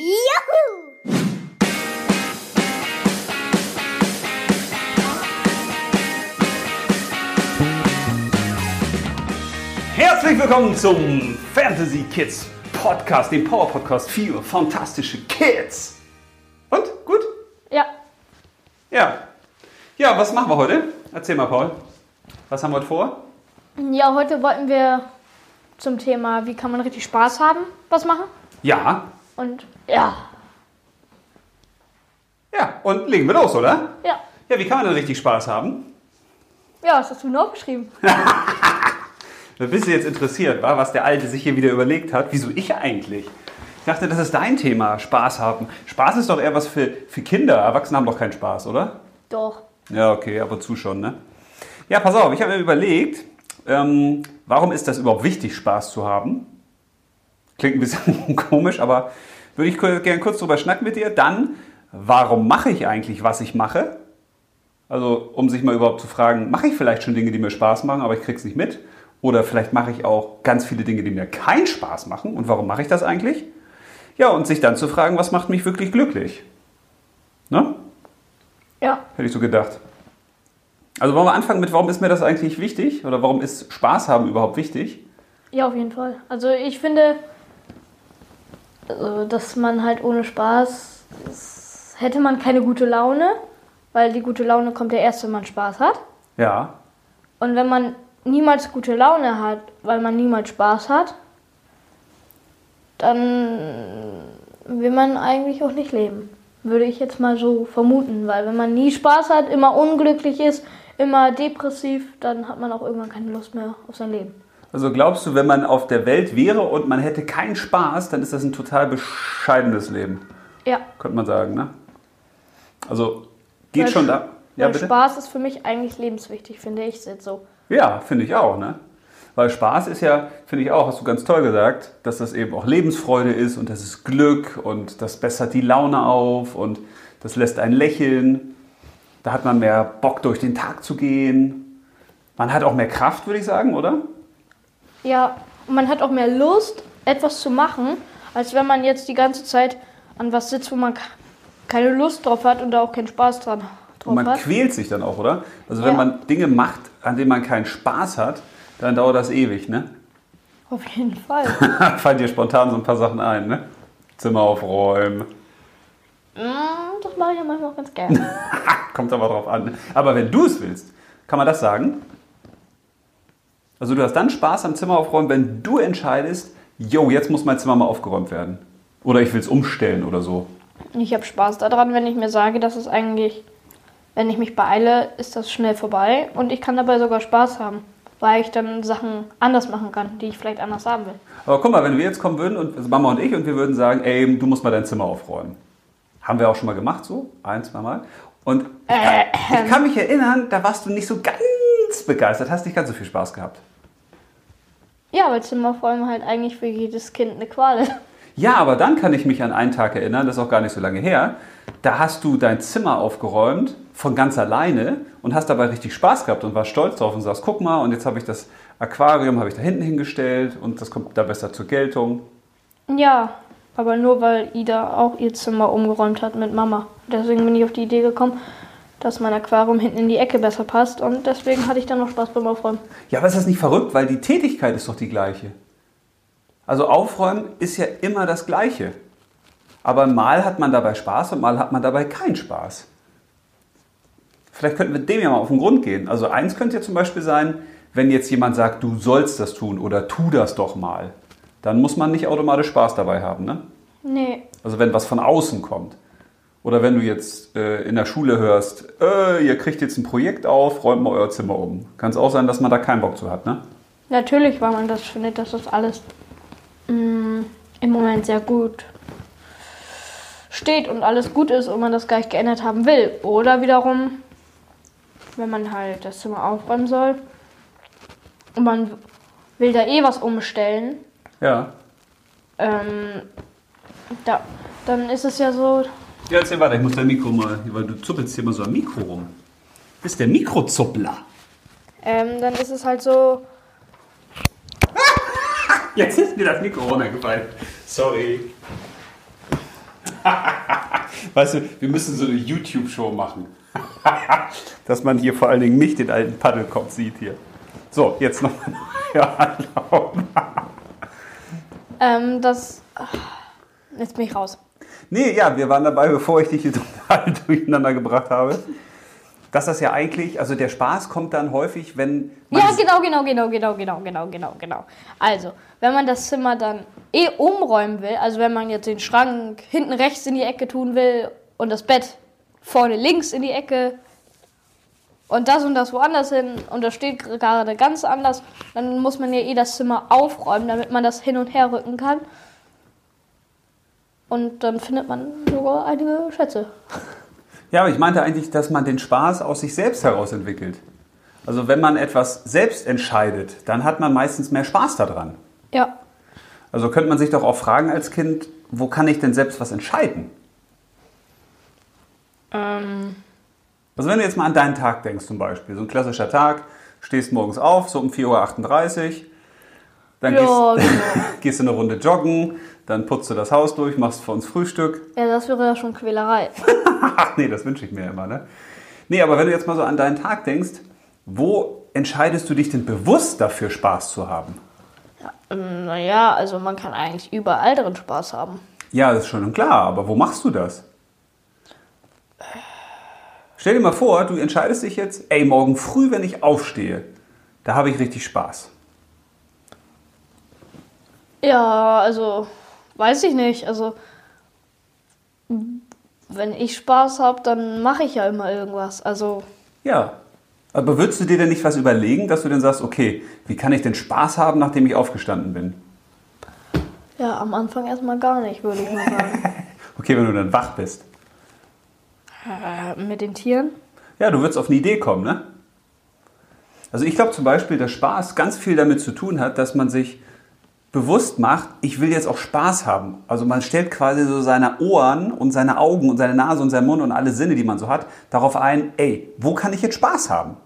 Juhu! Herzlich willkommen zum Fantasy Kids Podcast, dem Power Podcast für fantastische Kids. Und? Gut? Ja, Ja. Ja, was machen wir heute? Erzähl mal, Paul. Was haben wir heute vor? ja, heute wollten wir zum Thema, wie kann man richtig Spaß haben, was machen. Ja. Und ja, Ja, und legen wir los, oder? ja, Ja, wie kann man denn richtig Spaß haben? ja, was hast du denn aufgeschrieben? Da bist du jetzt interessiert, wa? was der Alte sich hier wieder überlegt hat. Wieso ich eigentlich? Ich dachte, das ist dein Thema, Spaß haben. Spaß ist doch eher was für, für Kinder. Erwachsene haben doch keinen Spaß, oder? Doch. Ja, okay, ab und zu schon, ne? Ja, pass auf, ich habe mir überlegt, ähm, warum ist das überhaupt wichtig, Spaß zu haben? Klingt ein bisschen komisch, aber würde ich gerne kurz drüber schnacken mit dir. Dann, warum mache ich eigentlich, was ich mache? Also, um sich mal überhaupt zu fragen, mache ich vielleicht schon Dinge, die mir Spaß machen, aber ich krieg's nicht mit? Oder vielleicht mache ich auch ganz viele Dinge, die mir keinen Spaß machen. Und warum mache ich das eigentlich? Ja, und sich dann zu fragen, was macht mich wirklich glücklich? Ne? Ja, Hätte ich so gedacht. Also wollen wir anfangen mit, warum ist mir das eigentlich wichtig? Oder warum ist Spaß haben überhaupt wichtig? ja, auf jeden Fall. Also ich finde, dass man halt ohne Spaß, hätte man keine gute Laune, weil die gute Laune kommt ja erst, wenn man Spaß hat. Ja. Und wenn man niemals gute Laune hat, weil man niemals Spaß hat, dann will man eigentlich auch nicht leben. Würde ich jetzt mal so vermuten, weil wenn man nie Spaß hat, immer unglücklich ist, immer depressiv, dann hat man auch irgendwann keine Lust mehr auf sein Leben. Also glaubst du, wenn man auf der Welt wäre und man hätte keinen Spaß, dann ist das ein total bescheidenes Leben, Ja, könnte man sagen, ne? Also geht Weil schon Sch- da. Ja, bitte? Spaß ist für mich eigentlich lebenswichtig, finde ich jetzt so. Ja, finde ich auch, ne? Weil Spaß ist ja, finde ich auch, hast du ganz toll gesagt, dass das eben auch Lebensfreude ist und das ist Glück und das bessert die Laune auf und das lässt einen lächeln. Da hat man mehr Bock durch den Tag zu gehen. Man hat auch mehr Kraft, würde ich sagen, oder? Ja, und man hat auch mehr Lust, etwas zu machen, als wenn man jetzt die ganze Zeit an was sitzt, wo man ke- keine Lust drauf hat und da auch keinen Spaß dran drauf Und man hat. quält sich dann auch, oder? Also wenn Ja. man Dinge macht, an denen man keinen Spaß hat, dann dauert das ewig, ne? Auf jeden Fall. Fallen dir spontan so ein paar Sachen ein, ne? Zimmer aufräumen. Mm, das mache ich ja manchmal auch ganz gerne. Kommt aber drauf an. Aber wenn du es willst, kann man das sagen? Also du hast dann Spaß am Zimmer aufräumen, wenn du entscheidest, yo, jetzt muss mein Zimmer mal aufgeräumt werden. Oder ich will es umstellen oder so. Ich habe Spaß daran, wenn ich mir sage, dass es eigentlich, wenn ich mich beeile, ist das schnell vorbei und ich kann dabei sogar Spaß haben, weil ich dann Sachen anders machen kann, die ich vielleicht anders haben will. Aber guck mal, wenn wir jetzt kommen würden, und also Mama und ich, und wir würden sagen, ey, du musst mal dein Zimmer aufräumen. Haben wir auch schon mal gemacht, so, ein, zwei Mal. Und ich kann, ich kann mich erinnern, da warst du nicht so ganz begeistert, hast nicht ganz so viel Spaß gehabt. Ja, weil Zimmerräumen halt eigentlich für jedes Kind eine Qual ist. Ja, aber dann kann ich mich an einen Tag erinnern, das ist auch gar nicht so lange her. Da hast du dein Zimmer aufgeräumt von ganz alleine und hast dabei richtig Spaß gehabt und warst stolz drauf und sagst, guck mal, und jetzt habe ich das Aquarium habe ich da hinten hingestellt und das kommt da besser zur Geltung. Ja, aber nur weil Ida auch ihr Zimmer umgeräumt hat mit Mama. Deswegen bin ich auf die Idee gekommen, dass mein Aquarium hinten in die Ecke besser passt und deswegen hatte ich dann noch Spaß beim Aufräumen. Ja, aber ist das nicht verrückt, weil die Tätigkeit ist doch die gleiche. Also aufräumen ist ja immer das Gleiche. Aber mal hat man dabei Spaß und mal hat man dabei keinen Spaß. Vielleicht könnten wir dem ja mal auf den Grund gehen. Also eins könnte ja zum Beispiel sein, wenn jetzt jemand sagt, du sollst das tun oder tu das doch mal, dann muss man nicht automatisch Spaß dabei haben. Ne? Nee, Also wenn was von außen kommt. Oder wenn du jetzt äh, in der Schule hörst, äh, ihr kriegt jetzt ein Projekt auf, räumt mal euer Zimmer um. Kann es auch sein, dass man da keinen Bock zu hat, ne? natürlich, weil man das findet, dass das alles mm, im Moment sehr gut steht und alles gut ist und man das gleich geändert haben will. Oder wiederum, wenn man halt das Zimmer aufräumen soll und man will da eh was umstellen, Ja. ähm, da, dann ist es ja so, Ja, erzähl weiter, ich muss dein Mikro mal, weil du zuppelst hier mal so am Mikro rum. Du bist der Mikrozuppler. ähm, dann ist es halt so, Jetzt ist mir das Mikro runtergefallen. Sorry. Weißt du, wir müssen so eine YouTube-Show machen. Dass man hier vor allen Dingen nicht den alten Paddelkopf sieht hier. So, jetzt nochmal Anlauf. Ähm, das. Jetzt bin ich raus. Nee, ja, wir waren dabei, bevor ich dich hier total durcheinander gebracht habe. Dass das ja eigentlich, also der Spaß kommt dann häufig, wenn. Ja, genau, genau, genau, genau, genau, genau, genau, genau. Also, wenn man das Zimmer dann eh umräumen will, also wenn man jetzt den Schrank hinten rechts in die Ecke tun will und das Bett vorne links in die Ecke und das und das woanders hin und das steht gerade ganz anders, dann muss man ja eh das Zimmer aufräumen, damit man das hin und her rücken kann. Und dann findet man sogar einige Schätze. Ja, aber ich meinte eigentlich, dass man den Spaß aus sich selbst heraus entwickelt. Also wenn man etwas selbst entscheidet, dann hat man meistens mehr Spaß daran. Ja. Also könnte man sich doch auch fragen als Kind, wo kann ich denn selbst was entscheiden? Ähm, Also wenn du jetzt mal an deinen Tag denkst zum Beispiel, so ein klassischer Tag, stehst morgens auf, so um 4.38 Uhr, dann Ja, gehst, genau. gehst du eine Runde joggen, dann putzt du das Haus durch, machst für uns Frühstück. ja, das wäre ja schon Quälerei. Ach nee, das wünsche ich mir immer, ne? Nee, aber wenn du jetzt mal so an deinen Tag denkst, wo entscheidest du dich denn bewusst dafür, Spaß zu haben? Ähm, Naja, also man kann eigentlich überall drin Spaß haben. Ja, das ist schon klar, aber wo machst du das? Stell dir mal vor, du entscheidest dich jetzt, ey, morgen früh, wenn ich aufstehe, da habe ich richtig Spaß. Ja, also weiß ich nicht. Also wenn ich Spaß habe, dann mache ich ja immer irgendwas. Also Ja. Aber würdest du dir denn nicht was überlegen, dass du dann sagst, okay, wie kann ich denn Spaß haben, nachdem ich aufgestanden bin? ja, am Anfang erstmal gar nicht, würde ich mal sagen. Okay, wenn du dann wach bist. äh, mit den Tieren? Ja, du würdest auf eine Idee kommen, ne? Also ich glaube zum Beispiel, dass Spaß ganz viel damit zu tun hat, dass man sich bewusst macht, ich will jetzt auch Spaß haben. Also man stellt quasi so seine Ohren und seine Augen und seine Nase und seinen Mund und alle Sinne, die man so hat, darauf ein, ey, wo kann ich jetzt Spaß haben?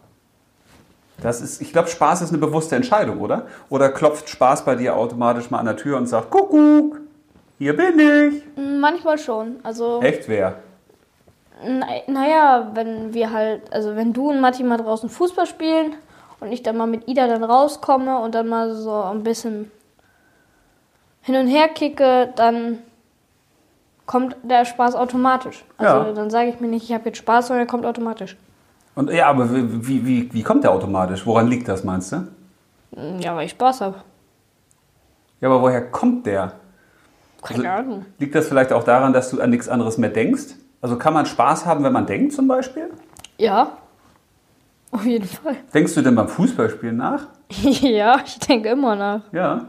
Das ist, ich glaube, Spaß ist eine bewusste Entscheidung, oder? Oder klopft Spaß bei dir automatisch mal an der Tür und sagt, Kuckuck, hier bin ich. Manchmal schon. Also Echt wer? na, naja, wenn wir halt, also wenn du und Matti mal draußen Fußball spielen und ich dann mal mit Ida dann rauskomme und dann mal so ein bisschen hin und her kicke, dann kommt der Spaß automatisch. Also Ja. dann sage ich mir nicht, ich habe jetzt Spaß, sondern er kommt automatisch. Und ja, aber wie, wie, wie kommt der automatisch? Woran liegt das, meinst du? Ja, weil ich Spaß habe. Ja, aber woher kommt der? Keine Also- Ahnung. Liegt das vielleicht auch daran, dass du an nichts anderes mehr denkst? Also kann man Spaß haben, wenn man denkt zum Beispiel? Ja. Auf jeden Fall. Denkst du denn beim Fußballspielen nach? ja, ich denke immer nach. Ja.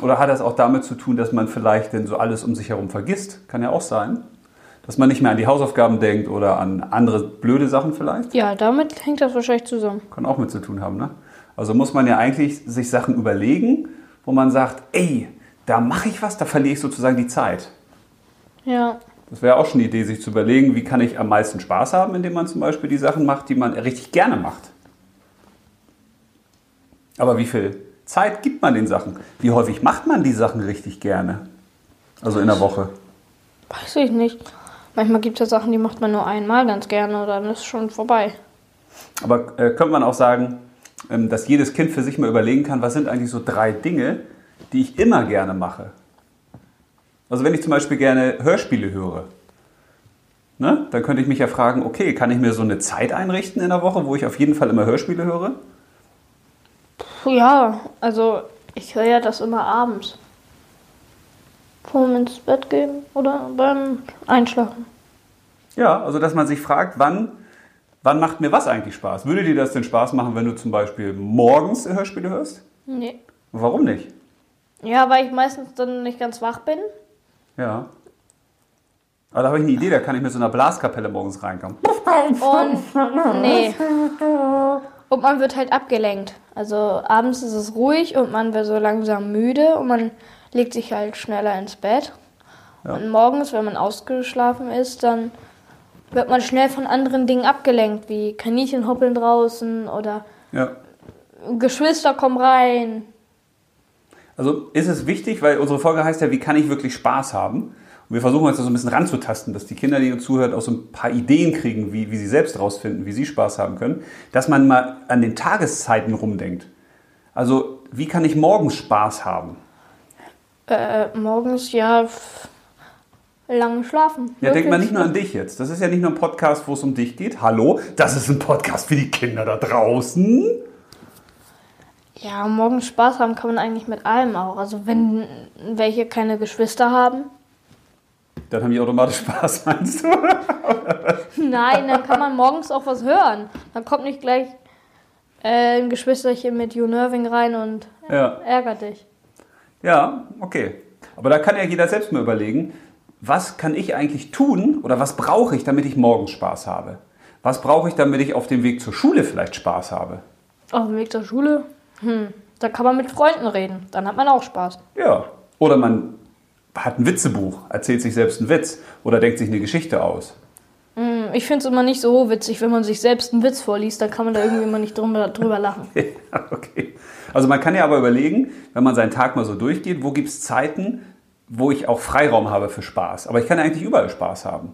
Oder hat das auch damit zu tun, dass man vielleicht denn so alles um sich herum vergisst? Kann ja auch sein. Dass man nicht mehr an die Hausaufgaben denkt oder an andere blöde Sachen vielleicht? Ja, damit hängt das wahrscheinlich zusammen. Kann auch mit zu tun haben, ne? Also muss man ja eigentlich sich Sachen überlegen, wo man sagt, ey, da mache ich was, da verliere ich sozusagen die Zeit. Ja. Das wäre auch schon die Idee, sich zu überlegen, wie kann ich am meisten Spaß haben, indem man zum Beispiel die Sachen macht, die man richtig gerne macht. Aber wie viel Zeit gibt man den Sachen? Wie häufig macht man die Sachen richtig gerne? Also in der Woche. Weiß ich nicht. Manchmal gibt es ja Sachen, die macht man nur einmal ganz gerne, dann ist schon vorbei. Aber äh, könnte man auch sagen, ähm, dass jedes Kind für sich mal überlegen kann, was sind eigentlich so drei Dinge, die ich immer gerne mache? Also wenn ich zum Beispiel gerne Hörspiele höre, ne, dann könnte ich mich ja fragen, okay, kann ich mir so eine Zeit einrichten in der Woche, wo ich auf jeden Fall immer Hörspiele höre? Ja, also ich höre ja das immer abends. Vorm ins Bett gehen oder beim Einschlafen. Ja, also dass man sich fragt, wann, wann macht mir was eigentlich Spaß? Würde dir das denn Spaß machen, wenn du zum Beispiel morgens Hörspiele hörst? Nee. Warum nicht? Ja, weil ich meistens dann nicht ganz wach bin. Ja. Aber da habe ich eine Idee, da kann ich mit so einer Blaskapelle morgens reinkommen. Und nee. Und man wird halt abgelenkt. Also abends ist es ruhig und man wird so langsam müde und man legt sich halt schneller ins Bett. Ja. Und morgens, wenn man ausgeschlafen ist, dann wird man schnell von anderen Dingen abgelenkt, wie Kaninchen hoppeln draußen oder Ja. Geschwister kommen rein. Also ist es wichtig, weil unsere Folge heißt ja, wie kann ich wirklich Spaß haben? Und wir versuchen uns da so ein bisschen ranzutasten, dass die Kinder, die uns zuhören, auch so ein paar Ideen kriegen, wie, wie sie selbst rausfinden, wie sie Spaß haben können. Dass man mal an den Tageszeiten rumdenkt. Also, wie kann ich morgens Spaß haben? Äh, morgens ja lange schlafen. Ja, denk mal nicht nur an dich jetzt. Das ist ja nicht nur ein Podcast, wo es um dich geht. Hallo, das ist ein Podcast für die Kinder da draußen. Ja, morgens Spaß haben kann man eigentlich mit allem auch. Also wenn welche keine Geschwister haben. Dann haben die automatisch Spaß, meinst du? Nein, dann kann man morgens auch was hören. Dann kommt nicht gleich äh, ein Geschwisterchen mit You Nerving rein und Ja. ärgert dich. Ja, okay. Aber da kann ja jeder selbst mal überlegen, was kann ich eigentlich tun oder was brauche ich, damit ich morgens Spaß habe? Was brauche ich, damit ich auf dem Weg zur Schule vielleicht Spaß habe? Auf dem Weg zur Schule, hm, da kann man mit Freunden reden. Dann hat man auch Spaß. Ja. Oder man hat ein Witzebuch, erzählt sich selbst einen Witz oder denkt sich eine Geschichte aus. Hm, Ich finde es immer nicht so witzig, wenn man sich selbst einen Witz vorliest, dann kann man da irgendwie immer nicht drüber, drüber lachen. Ja, okay. Also man kann ja aber überlegen, wenn man seinen Tag mal so durchgeht, wo gibt es Zeiten, wo ich auch Freiraum habe für Spaß. Aber ich kann ja eigentlich überall Spaß haben.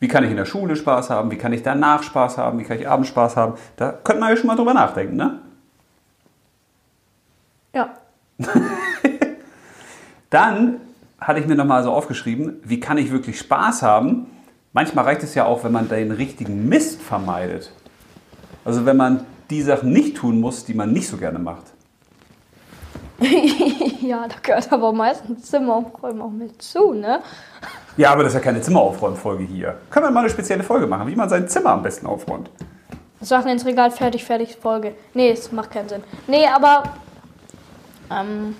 Wie kann ich in der Schule Spaß haben? Wie kann ich danach Spaß haben? Wie kann ich abends Spaß haben? Da könnte man ja schon mal drüber nachdenken, ne? Ja. Dann hatte ich mir nochmal so aufgeschrieben, wie kann ich wirklich Spaß haben? Manchmal reicht es ja auch, wenn man den richtigen Mist vermeidet. Also wenn man die Sachen nicht tun muss, die man nicht so gerne macht. ja, da gehört aber meistens Zimmeraufräumen auch mit zu, ne? Ja, aber das ist ja keine Zimmeraufräumfolge hier. Können wir mal eine spezielle Folge machen, wie man sein Zimmer am besten aufräumt. Sachen ins Regal, fertig, fertig, Folge. Nee, es macht keinen Sinn. Nee, aber. Ähm,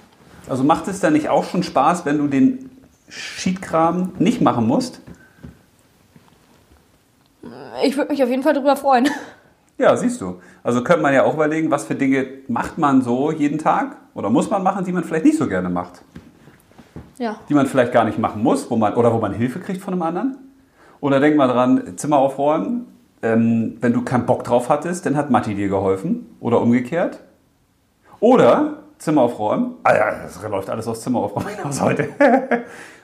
Also macht es dann nicht auch schon Spaß, wenn du den Sheetkram nicht machen musst? ich würde mich auf jeden Fall drüber freuen. Ja, siehst du. Also könnte man ja auch überlegen, was für Dinge macht man so jeden Tag oder muss man machen, die man vielleicht nicht so gerne macht. Ja. Die man vielleicht gar nicht machen muss, wo man, oder wo man Hilfe kriegt von einem anderen. Oder denk mal dran, Zimmer aufräumen. Ähm, wenn du keinen Bock drauf hattest, dann hat Matti dir geholfen. Oder umgekehrt. Oder Zimmer aufräumen. Ah ja, das läuft alles aus Zimmer aufräumen hinaus heute.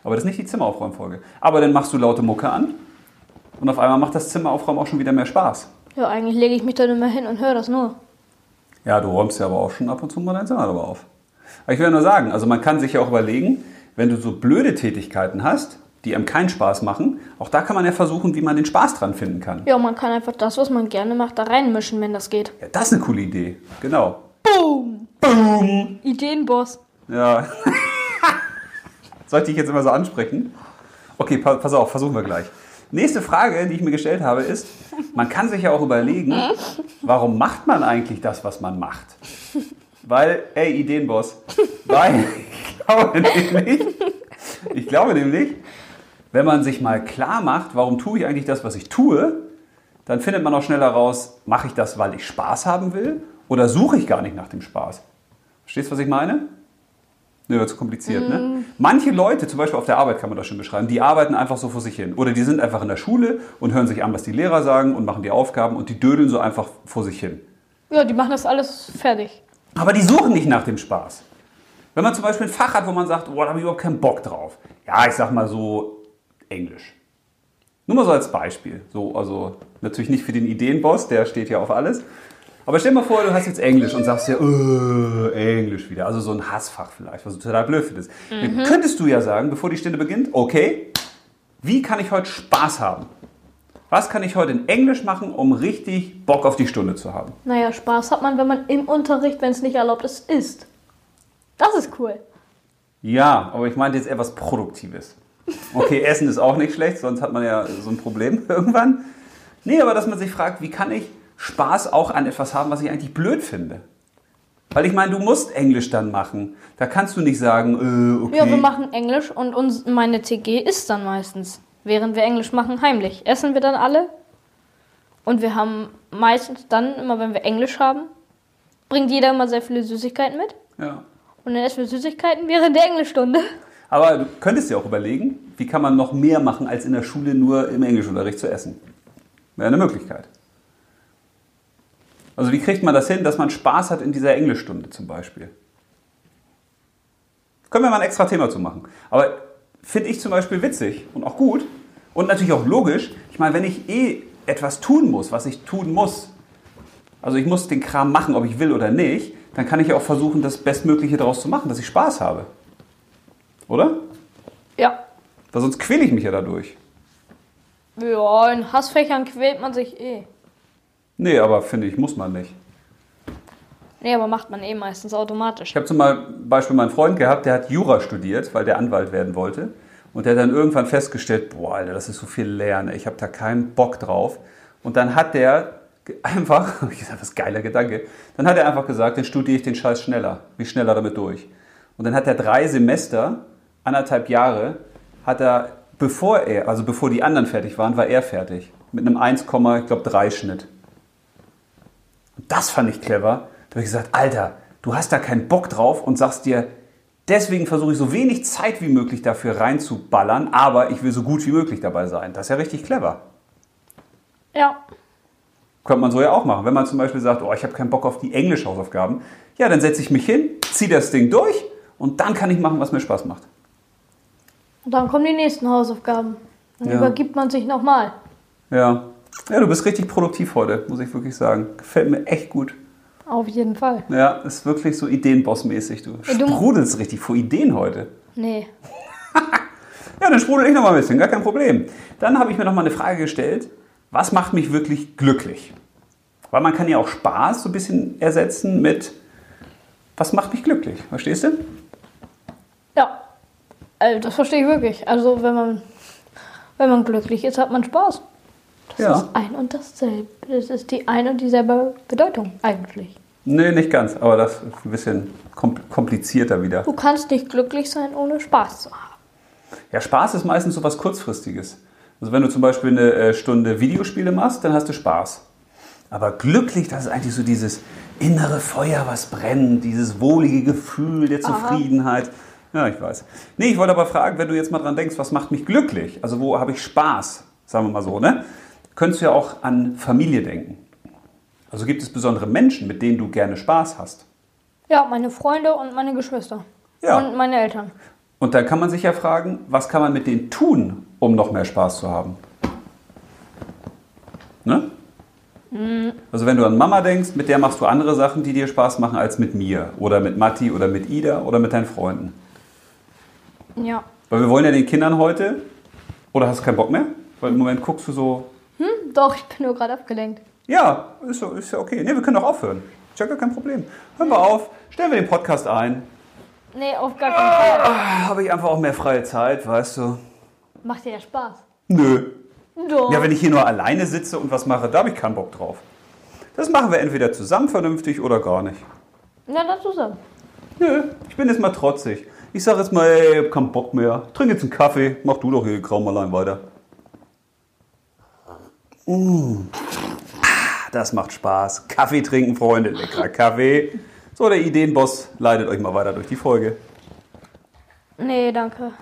Aber das ist nicht die Zimmeraufräumfolge. Aber dann machst du laute Mucke an. Und auf einmal macht das Zimmeraufräumen auch schon wieder mehr Spaß. Ja, eigentlich lege ich mich dann immer hin und höre das nur. Ja, du räumst ja aber auch schon ab und zu mal dein Zimmer darüber auf. Aber ich will nur sagen, also man kann sich ja auch überlegen, wenn du so blöde Tätigkeiten hast, die einem keinen Spaß machen, auch da kann man ja versuchen, wie man den Spaß dran finden kann. Ja, man kann einfach das, was man gerne macht, da reinmischen, wenn das geht. Ja, das ist eine coole Idee. Genau. Boom! Boom! Ideenboss. Ja. Sollte ich jetzt immer so ansprechen? Okay, pa pass auf, versuchen wir gleich. Nächste Frage, die ich mir gestellt habe, ist, man kann sich ja auch überlegen, warum macht man eigentlich das, was man macht? Weil, ey, Ideenboss, weil ich glaube nämlich, ich glaube nämlich, wenn man sich mal klar macht, warum tue ich eigentlich das, was ich tue, dann findet man auch schneller raus, mache ich das, weil ich Spaß haben will oder suche ich gar nicht nach dem Spaß? Verstehst du, was ich meine? Ne, wird zu kompliziert, ne? Manche Leute, zum Beispiel auf der Arbeit kann man das schon beschreiben, die arbeiten einfach so vor sich hin. Oder die sind einfach in der Schule und hören sich an, was die Lehrer sagen und machen die Aufgaben und die dödeln so einfach vor sich hin. Ja, die machen das alles fertig. Aber die suchen nicht nach dem Spaß. Wenn man zum Beispiel ein Fach hat, wo man sagt, oh, da habe ich überhaupt keinen Bock drauf. Ja, ich sag mal so Englisch. Nur mal so als Beispiel. So, also natürlich nicht für den Ideenboss, der steht ja auf alles. Aber stell dir mal vor, du hast jetzt Englisch und sagst ja, äh, Englisch wieder. Also so ein Hassfach vielleicht, was du total blöd findest. Dann könntest du ja sagen, bevor die Stunde beginnt, okay, wie kann ich heute Spaß haben? Was kann ich heute in Englisch machen, um richtig Bock auf die Stunde zu haben? Naja, Spaß hat man, wenn man im Unterricht, wenn es nicht erlaubt ist, isst. Das ist cool. Ja, aber ich meinte jetzt eher was Produktives. Okay, Essen ist auch nicht schlecht, sonst hat man ja so ein Problem irgendwann. Nee, aber dass man sich fragt, wie kann ich Spaß auch an etwas haben, was ich eigentlich blöd finde? Weil ich meine, du musst Englisch dann machen. Da kannst du nicht sagen, äh, okay. Ja, wir machen Englisch und uns, meine TG isst dann meistens. Während wir Englisch machen, heimlich. Essen wir dann alle. Und wir haben meistens dann, immer wenn wir Englisch haben, bringt jeder immer sehr viele Süßigkeiten mit. Ja. Und dann essen wir Süßigkeiten während der Englischstunde. Aber du könntest dir auch überlegen, wie kann man noch mehr machen, als in der Schule nur im Englischunterricht zu essen? Wäre eine Möglichkeit. Also wie kriegt man das hin, dass man Spaß hat in dieser Englischstunde zum Beispiel? Können wir mal ein extra Thema zu machen. Aber finde ich zum Beispiel witzig und auch gut und natürlich auch logisch. Ich meine, wenn ich eh etwas tun muss, was ich tun muss, also ich muss den Kram machen, ob ich will oder nicht, dann kann ich ja auch versuchen, das Bestmögliche daraus zu machen, dass ich Spaß habe. Oder? Ja. Weil sonst quäle ich mich ja dadurch. Ja, in Hassfächern quält man sich eh. Nee, aber finde ich, muss man nicht. Nee, aber macht man eh meistens automatisch. Ich habe zum Beispiel meinen Freund gehabt, der hat Jura studiert, weil der Anwalt werden wollte. Und der hat dann irgendwann festgestellt, boah, Alter, das ist so viel Lernen, ich habe da keinen Bock drauf. Und dann hat der einfach, ich gesagt, was geiler Gedanke, dann hat er einfach gesagt, dann studiere ich den Scheiß schneller, wie schneller damit durch. Und dann hat er drei Semester, anderthalb Jahre, hat er, bevor er, also bevor die anderen fertig waren, war er fertig. Mit einem 1, ich glaube 3 Schnitt. Und das fand ich clever. Da habe ich gesagt, Alter, du hast da keinen Bock drauf und sagst dir, deswegen versuche ich so wenig Zeit wie möglich dafür reinzuballern, aber ich will so gut wie möglich dabei sein. Das ist ja richtig clever. Ja. Könnte man so ja auch machen. Wenn man zum Beispiel sagt, oh, ich habe keinen Bock auf die Englisch-Hausaufgaben, ja, dann setze ich mich hin, ziehe das Ding durch und dann kann ich machen, was mir Spaß macht. Und dann kommen die nächsten Hausaufgaben. Dann Ja. übergibt man sich nochmal. Ja. Ja, du bist richtig produktiv heute, muss ich wirklich sagen. Gefällt mir echt gut. Auf jeden Fall. Ja, ist wirklich so Ideenboss-mäßig. Du Ja, du- sprudelst richtig vor Ideen heute. Nee. Ja, dann sprudel ich noch mal ein bisschen, gar kein Problem. Dann habe ich mir noch mal eine Frage gestellt. Was macht mich wirklich glücklich? Weil man kann ja auch Spaß so ein bisschen ersetzen mit, was macht mich glücklich? Verstehst du? Ja. Also das verstehe ich wirklich. Also wenn man, wenn man glücklich ist, hat man Spaß. Das Ja. ist ein und dasselbe. Das ist die ein und dieselbe Bedeutung eigentlich. Nee, nicht ganz, aber das ist ein bisschen kom- komplizierter wieder. Du kannst nicht glücklich sein, ohne Spaß zu haben. Ja, Spaß ist meistens so was Kurzfristiges. Also wenn du zum Beispiel eine äh, Stunde Videospiele machst, dann hast du Spaß. Aber glücklich, das ist eigentlich so dieses innere Feuer, was brennt, dieses wohlige Gefühl der Zufriedenheit. Ja, ich weiß. Nee, ich wollte aber fragen, wenn du jetzt mal dran denkst, was macht mich glücklich? Also wo habe ich Spaß? Sagen wir mal so, ne? Könntest du ja auch an Familie denken. Also gibt es besondere Menschen, mit denen du gerne Spaß hast. Ja, meine Freunde und meine Geschwister. Ja. Und meine Eltern. Und dann kann man sich ja fragen, was kann man mit denen tun, um noch mehr Spaß zu haben? Ne? Also wenn du an Mama denkst, mit der machst du andere Sachen, die dir Spaß machen, als mit mir oder mit Matti oder mit Ida oder mit deinen Freunden. Ja. Weil wir wollen ja den Kindern heute, oder hast du keinen Bock mehr? Weil im Moment guckst du so, Doch, ich bin nur gerade abgelenkt. ja, ist, so, ist ja okay. Nee, wir können doch aufhören. Ist ja gar kein Problem. Hören wir auf, stellen wir den Podcast ein. Nee, auf gar keinen Fall. Ah, Habe ich einfach auch mehr freie Zeit, weißt du. Macht dir ja Spaß. Nö, Doch. Ja, wenn ich hier nur alleine sitze und was mache, da habe ich keinen Bock drauf. Das machen wir entweder zusammen vernünftig oder gar nicht. Ja, dann zusammen. Nö, ich bin jetzt mal trotzig. Ich sage jetzt mal, ey, ich hab keinen Bock mehr. Trink jetzt einen Kaffee, mach du doch hier Kram allein weiter. Mm. Ah, Das macht Spaß. Kaffee trinken, Freunde, leckerer Kaffee. So, der Ideenboss leitet euch mal weiter durch die Folge. Nee, danke.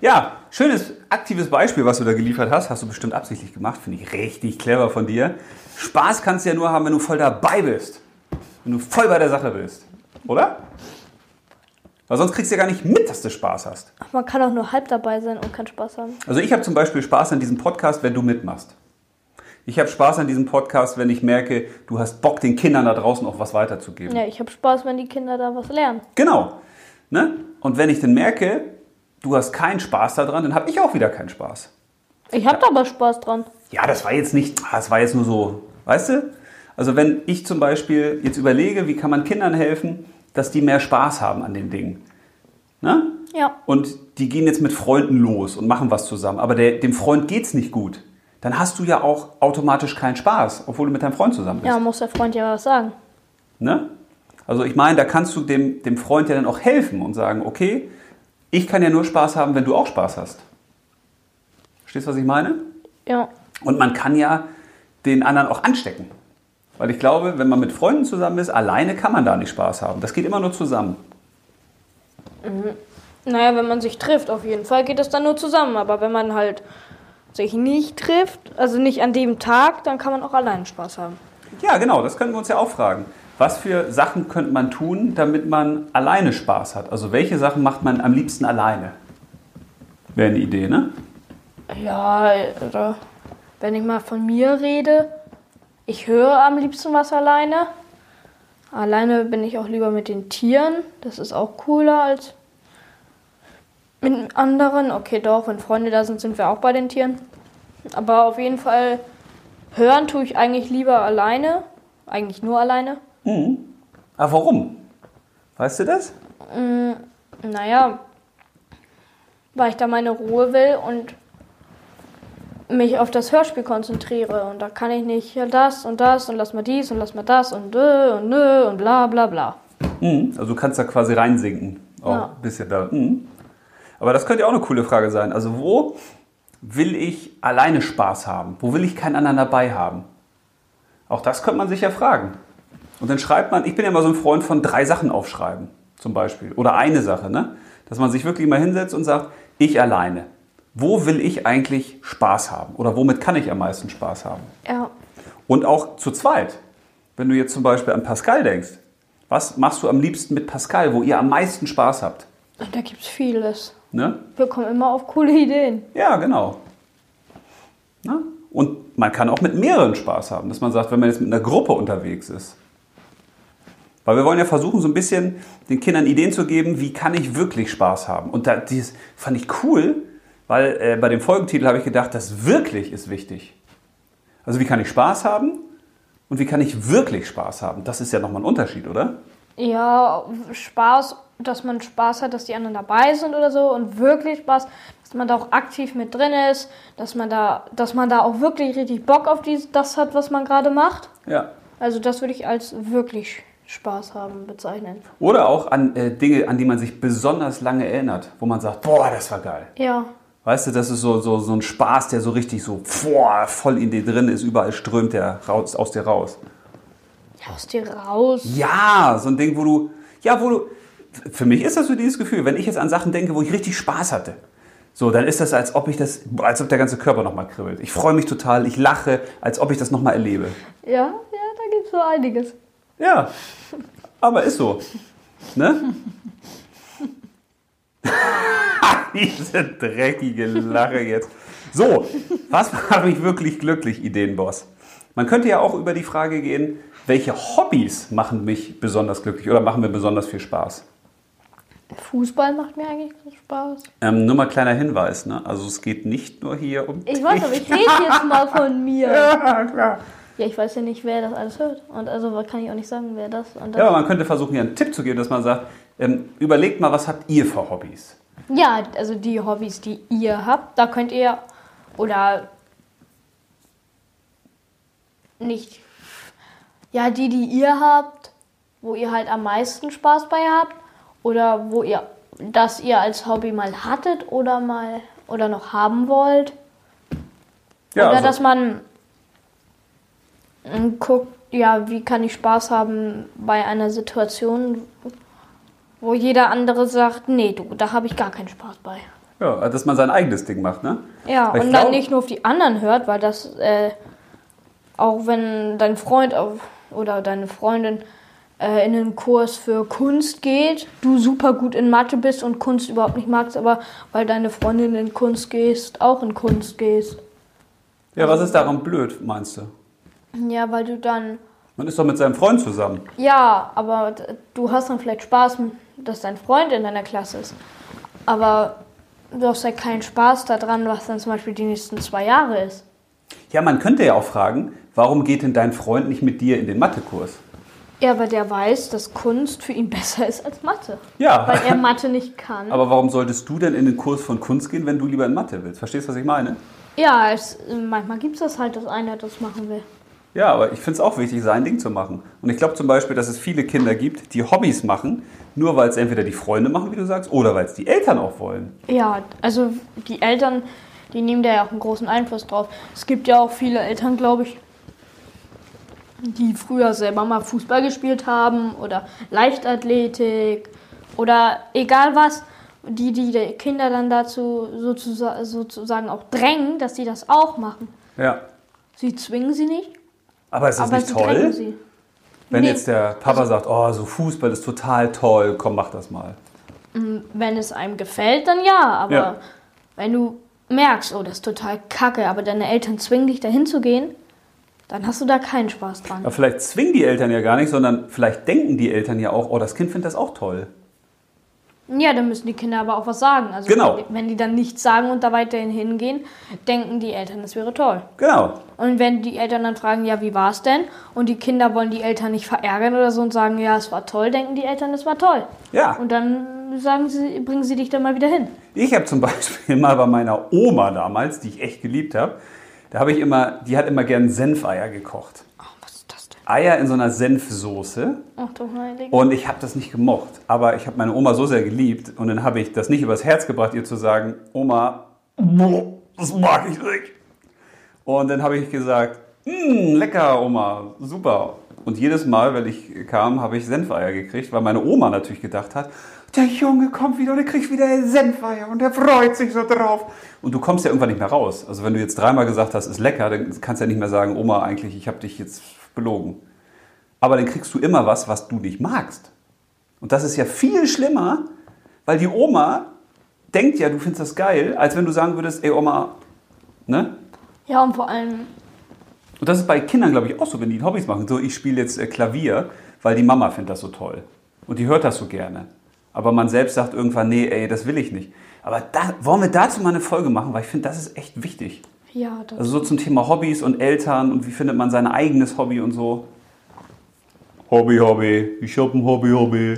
Ja, schönes, aktives Beispiel, was du da geliefert hast. Hast du bestimmt absichtlich gemacht. Finde ich richtig clever von dir. Spaß kannst du ja nur haben, wenn du voll dabei bist. Wenn du voll bei der Sache bist. Oder? Weil sonst kriegst du ja gar nicht mit, dass du Spaß hast. Ach, man kann auch nur halb dabei sein und keinen Spaß haben. Also ich habe zum Beispiel Spaß an diesem Podcast, wenn du mitmachst. Ich habe Spaß an diesem Podcast, wenn ich merke, du hast Bock, den Kindern da draußen auch was weiterzugeben. Ja, ich habe Spaß, wenn die Kinder da was lernen. Genau. Ne? Und wenn ich dann merke, du hast keinen Spaß daran, dann habe ich auch wieder keinen Spaß. Ich habe da aber Spaß dran. Ja, das war jetzt nicht, das war jetzt nur so, weißt du? Also wenn ich zum Beispiel jetzt überlege, wie kann man Kindern helfen, dass die mehr Spaß haben an den Dingen. Ne? Ja. Und die gehen jetzt mit Freunden los und machen was zusammen, aber der, dem Freund geht's nicht gut. Dann hast du ja auch automatisch keinen Spaß, obwohl du mit deinem Freund zusammen bist. Ja, muss der Freund ja was sagen. Ne? Also ich meine, da kannst du dem, dem Freund ja dann auch helfen und sagen, okay, ich kann ja nur Spaß haben, wenn du auch Spaß hast. Verstehst du, was ich meine? Ja. Und man kann ja den anderen auch anstecken. Weil ich glaube, wenn man mit Freunden zusammen ist, alleine kann man da nicht Spaß haben. Das geht immer nur zusammen. Naja, wenn man sich trifft, auf jeden Fall geht das dann nur zusammen. Aber wenn man halt sich nicht trifft, also nicht an dem Tag, dann kann man auch allein Spaß haben. Ja, genau, das könnten wir uns ja auch fragen. Was für Sachen könnte man tun, damit man alleine Spaß hat? Also welche Sachen macht man am liebsten alleine? Wäre eine Idee, ne? Ja, also, wenn ich mal von mir rede, ich höre am liebsten was alleine. Alleine bin ich auch lieber mit den Tieren. Das ist auch cooler als mit anderen. Okay, doch, wenn Freunde da sind, sind wir auch bei den Tieren. Aber auf jeden Fall hören tue ich eigentlich lieber alleine. Eigentlich nur alleine. Mhm. Aber warum? Weißt du das? Naja, weil ich da meine Ruhe will und mich auf das Hörspiel konzentriere. Und da kann ich nicht ja, das und das und lass mal dies und lass mal das und dö und nö und bla bla bla. Mhm. Also du kannst da quasi reinsinken. Auch Ja. ein bisschen da. Mhm. Aber das könnte ja auch eine coole Frage sein. Also wo will ich alleine Spaß haben? Wo will ich keinen anderen dabei haben? Auch das könnte man sich ja fragen. Und dann schreibt man, ich bin ja mal so ein Freund von drei Sachen aufschreiben, zum Beispiel. Oder eine Sache, ne? Dass man sich wirklich mal hinsetzt und sagt, ich alleine. Wo will ich eigentlich Spaß haben? Oder womit kann ich am meisten Spaß haben? Ja. Und auch zu zweit. Wenn du jetzt zum Beispiel an Pascal denkst, was machst du am liebsten mit Pascal, wo ihr am meisten Spaß habt? Da gibt's vieles. Ne? Wir kommen immer auf coole Ideen. Ja, genau. Na? Und man kann auch mit mehreren Spaß haben, dass man sagt, wenn man jetzt mit einer Gruppe unterwegs ist. Weil wir wollen ja versuchen, so ein bisschen den Kindern Ideen zu geben, wie kann ich wirklich Spaß haben. Und da, dieses fand ich cool, weil äh, bei dem Folgentitel habe ich gedacht, das wirklich ist wichtig. Also wie kann ich Spaß haben und wie kann ich wirklich Spaß haben? Das ist ja nochmal ein Unterschied, oder? Ja, Spaß, dass man Spaß hat, dass die anderen dabei sind oder so und wirklich Spaß, dass man da auch aktiv mit drin ist, dass man da, dass man da auch wirklich richtig Bock auf dies, das hat, was man gerade macht. Ja. Also das würde ich als wirklich Spaß haben bezeichnen. Oder auch an äh, Dinge, an die man sich besonders lange erinnert, wo man sagt, boah, das war geil. Ja, Weißt du, das ist so, so, so ein Spaß, der so richtig so boah, voll in dir drin ist, überall strömt der raus, aus dir raus. aus dir raus. Ja, so ein Ding, wo du, ja, wo du, für mich ist das so dieses Gefühl, wenn ich jetzt an Sachen denke, wo ich richtig Spaß hatte, so, dann ist das, als ob ich das, als ob der ganze Körper nochmal kribbelt. Ich freue mich total, ich lache, als ob ich das nochmal erlebe. Ja, ja, da gibt's so einiges. Ja, aber ist so. Ne? Diese dreckige Lache jetzt. So, was macht mich wirklich glücklich, Ideenboss? Man könnte ja auch über die Frage gehen, welche Hobbys machen mich besonders glücklich oder machen mir besonders viel Spaß? Fußball macht mir eigentlich so Spaß. Ähm, nur mal kleiner Hinweis, ne? Also es geht nicht nur hier um. Ich weiß, aber ich rede jetzt mal von mir. Ja, klar. Ja, ich weiß ja nicht, wer das alles hört. Und also kann ich auch nicht sagen, wer das und das. Ja, aber man könnte versuchen, hier einen Tipp zu geben, dass man sagt, ähm, überlegt mal, was habt ihr für Hobbys? Ja, also die Hobbys, die ihr habt, da könnt ihr oder nicht. Ja, die, die ihr habt, wo ihr halt am meisten Spaß bei habt oder wo ihr das ihr als Hobby mal hattet oder mal oder noch haben wollt. Ja, oder also- dass man mm, guckt, ja, wie kann ich Spaß haben bei einer Situation, wo jeder andere sagt, nee, du, da habe ich gar keinen Spaß bei. Ja, dass man sein eigenes Ding macht, ne? Ja, und dann glaub- nicht nur auf die anderen hört, weil das, äh, auch wenn dein Freund auf, oder deine Freundin äh, in einen Kurs für Kunst geht, du super gut in Mathe bist und Kunst überhaupt nicht magst, aber weil deine Freundin in Kunst gehst, auch in Kunst gehst. Ja, was ist daran blöd, meinst du? Ja, weil du dann, Man ist doch mit seinem Freund zusammen. ja, aber du hast dann vielleicht Spaß, dass dein Freund in deiner Klasse ist. Aber du hast ja keinen Spaß daran, was dann zum Beispiel die nächsten zwei Jahre ist. Ja, man könnte ja auch fragen, warum geht denn dein Freund nicht mit dir in den Mathekurs? Ja, aber der weiß, dass Kunst für ihn besser ist als Mathe. Ja. Weil er Mathe nicht kann. Aber warum solltest du denn in den Kurs von Kunst gehen, wenn du lieber in Mathe willst? Verstehst du, was ich meine? ja, es, manchmal gibt es das halt, dass einer das machen will. Ja, aber ich finde es auch wichtig, sein Ding zu machen. Und ich glaube zum Beispiel, dass es viele Kinder gibt, die Hobbys machen, nur weil es entweder die Freunde machen, wie du sagst, oder weil es die Eltern auch wollen. Ja, also die Eltern, die nehmen da ja auch einen großen Einfluss drauf. Es gibt ja auch viele Eltern, glaube ich, die früher selber mal Fußball gespielt haben oder Leichtathletik oder egal was, die die Kinder dann dazu sozusagen, sozusagen auch drängen, dass sie das auch machen. Ja. Sie zwingen sie nicht, Aber ist das aber nicht sie toll? sie. Wenn Nee. jetzt der Papa sagt, oh, so Fußball ist total toll, komm, mach das mal. Wenn es einem gefällt, dann ja, aber Ja. Wenn du merkst, oh, das ist total kacke, aber deine Eltern zwingen dich dahin zu gehen, dann hast du da keinen Spaß dran. Aber vielleicht zwingen die Eltern ja gar nicht, sondern vielleicht denken die Eltern ja auch, oh, das Kind findet das auch toll. Ja, dann müssen die Kinder aber auch was sagen. Also Genau. wenn, die, dann nichts sagen und da weiterhin hingehen, denken die Eltern, das wäre toll. Genau. Und wenn die Eltern dann fragen, ja, wie war's denn? Und die Kinder wollen die Eltern nicht verärgern oder so und sagen, ja, es war toll, denken die Eltern, es war toll. Ja. Und dann sagen sie, bringen sie dich dann mal wieder hin. Ich habe zum Beispiel mal bei meiner Oma damals, die ich echt geliebt habe, da habe ich immer, die hat immer gern Senfeier gekocht. Oh, was ist das denn? Eier in so einer Senfsoße. Ach du Heilige. Und ich habe das nicht gemocht. Aber ich habe meine Oma so sehr geliebt und dann habe ich das nicht übers Herz gebracht, ihr zu sagen, Oma, das mag ich nicht. Und dann habe ich gesagt, "Mm, lecker, Oma, super. Und jedes Mal, wenn ich kam, habe ich Senfeier gekriegt, weil meine Oma natürlich gedacht hat, der Junge kommt wieder und er kriegt wieder Senfeier und er freut sich so drauf. Und du kommst ja irgendwann nicht mehr raus. Also wenn du jetzt dreimal gesagt hast, ist lecker, dann kannst du ja nicht mehr sagen, Oma, eigentlich, ich habe dich jetzt belogen. Aber dann kriegst du immer was, was du nicht magst. Und das ist ja viel schlimmer, weil die Oma denkt ja, du findest das geil, als wenn du sagen würdest, ey Oma, ne? Ja, und vor allem, Und das ist bei Kindern, glaube ich, auch so, wenn die Hobbys machen. So, ich spiele jetzt äh, Klavier, weil die Mama findet das so toll. Und die hört das so gerne. Aber man selbst sagt irgendwann, nee, ey, das will ich nicht. Aber da, wollen wir dazu mal eine Folge machen, weil ich finde, das ist echt wichtig. ja, das, Also so zum Thema Hobbys und Eltern und wie findet man sein eigenes Hobby und so. Hobby, Hobby, ich hab ein Hobby, Hobby.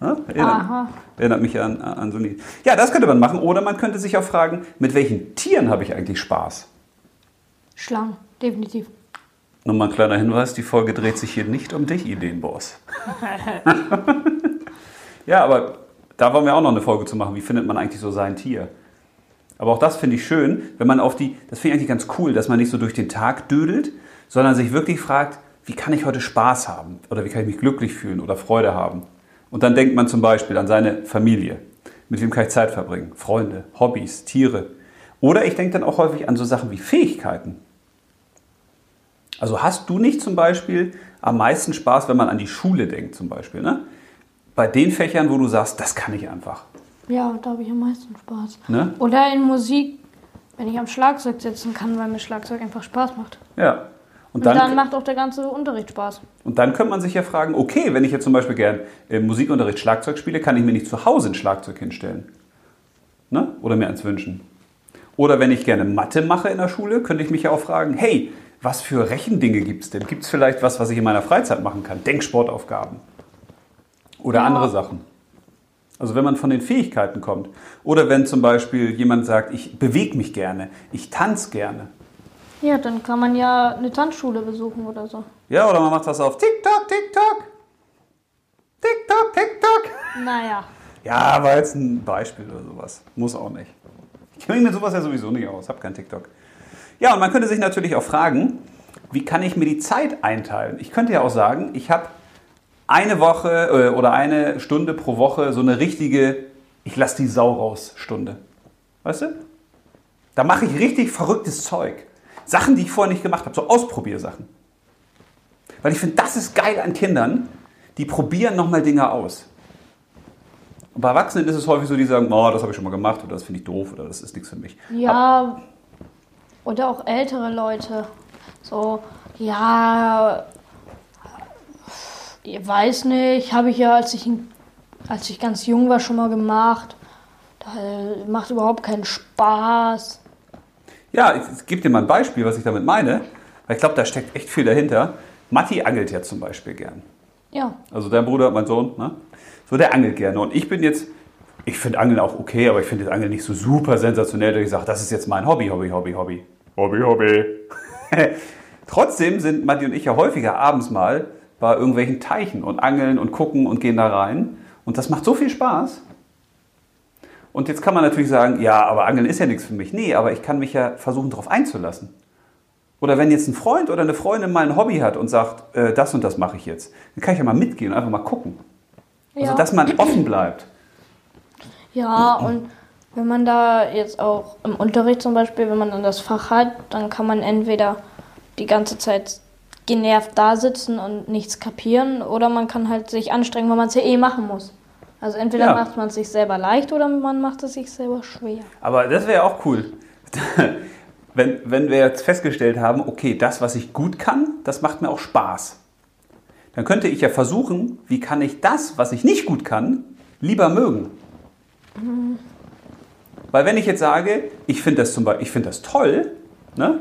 Ja, erinnert, Aha. erinnert mich an, an so ein Lied. Ja, das könnte man machen. Oder man könnte sich auch fragen, mit welchen Tieren habe ich eigentlich Spaß? Schlangen, definitiv. Nochmal ein kleiner Hinweis, die Folge dreht sich hier nicht um dich, Ideenboss. ja, aber da wollen wir auch noch eine Folge zu machen. Wie findet man eigentlich so sein Tier? Aber auch das finde ich schön, wenn man auf die, das finde ich eigentlich ganz cool, dass man nicht so durch den Tag dödelt, sondern sich wirklich fragt, wie kann ich heute Spaß haben? Oder wie kann ich mich glücklich fühlen oder Freude haben? Und dann denkt man zum Beispiel an seine Familie. Mit wem kann ich Zeit verbringen? Freunde, Hobbys, Tiere. Oder ich denke dann auch häufig an so Sachen wie Fähigkeiten. Also hast du nicht zum Beispiel am meisten Spaß, wenn man an die Schule denkt zum Beispiel, ne? Bei den Fächern, wo du sagst, das kann ich einfach. Ja, da habe ich am meisten Spaß. Ne? Oder in Musik, wenn ich am Schlagzeug sitzen kann, weil mir Schlagzeug einfach Spaß macht. Ja. Und Und dann, dann, macht auch der ganze Unterricht Spaß. und dann könnte man sich ja fragen, okay, wenn ich jetzt zum Beispiel gern im Musikunterricht Schlagzeug spiele, kann ich mir nicht zu Hause ein Schlagzeug hinstellen. Ne? Oder mir eins wünschen. Oder wenn ich gerne Mathe mache in der Schule, könnte ich mich ja auch fragen, hey, was für Rechendinge gibt es denn? Gibt es vielleicht was, was ich in meiner Freizeit machen kann? Denksportaufgaben. Oder Ja. andere Sachen. Also wenn man von den Fähigkeiten kommt. Oder wenn zum Beispiel jemand sagt, ich bewege mich gerne, ich tanze gerne. Ja, dann kann man ja eine Tanzschule besuchen oder so. Ja, oder man macht das auf TikTok, TikTok. TikTok, TikTok. Naja. Ja, war jetzt ein Beispiel oder sowas. Muss auch nicht. Ich kenne mit sowas ja sowieso nicht aus, habe kein TikTok. Ja, und man könnte sich natürlich auch fragen, wie kann ich mir die Zeit einteilen? Ich könnte ja auch sagen, ich habe eine Woche äh, oder eine Stunde pro Woche so eine richtige, ich lasse die Sau raus Stunde. Weißt du? Da mache ich richtig verrücktes Zeug. Sachen, die ich vorher nicht gemacht habe, so Ausprobiersachen. Weil ich finde, das ist geil an Kindern, die probieren nochmal Dinge aus. Und bei Erwachsenen ist es häufig so, die sagen, oh, das habe ich schon mal gemacht oder das finde ich doof oder das ist nichts für mich. Ja, oder auch ältere Leute. So, ja, ich weiß nicht, habe ich ja, als ich, als ich ganz jung war, schon mal gemacht. Da äh, macht überhaupt keinen Spaß. Ja, ich, ich gebe dir mal ein Beispiel, was ich damit meine. Weil ich glaube, da steckt echt viel dahinter. Matti angelt ja zum Beispiel gern. Ja, Also dein Bruder, mein Sohn, ne? So, der angelt gerne. Und ich bin jetzt, ich finde Angeln auch okay, aber ich finde das Angeln nicht so super sensationell, dass ich sage, das ist jetzt mein Hobby, Hobby, Hobby, Hobby. Hobby, Hobby. Trotzdem sind Matti und ich ja häufiger abends mal bei irgendwelchen Teichen und angeln und gucken und gehen da rein. Und das macht so viel Spaß. Und jetzt kann man natürlich sagen, ja, aber Angeln ist ja nichts für mich. Nee, aber ich kann mich ja versuchen, darauf einzulassen. Oder wenn jetzt ein Freund oder eine Freundin mal ein Hobby hat und sagt, äh, das und das mache ich jetzt, dann kann ich ja mal mitgehen und einfach mal gucken. Also, Ja. dass man offen bleibt. ja, und wenn man da jetzt auch im Unterricht zum Beispiel, wenn man dann das Fach hat, dann kann man entweder die ganze Zeit genervt da sitzen und nichts kapieren oder man kann halt sich anstrengen, weil man es ja eh machen muss. Also entweder Ja. macht man es sich selber leicht oder man macht es sich selber schwer. Aber das wäre auch cool. wenn, wenn wir jetzt festgestellt haben, okay, das, was ich gut kann, das macht mir auch Spaß. Dann könnte ich ja versuchen, wie kann ich das, was ich nicht gut kann, lieber mögen. Weil wenn ich jetzt sage, ich finde das zum Beispiel, ich finde das toll, ne?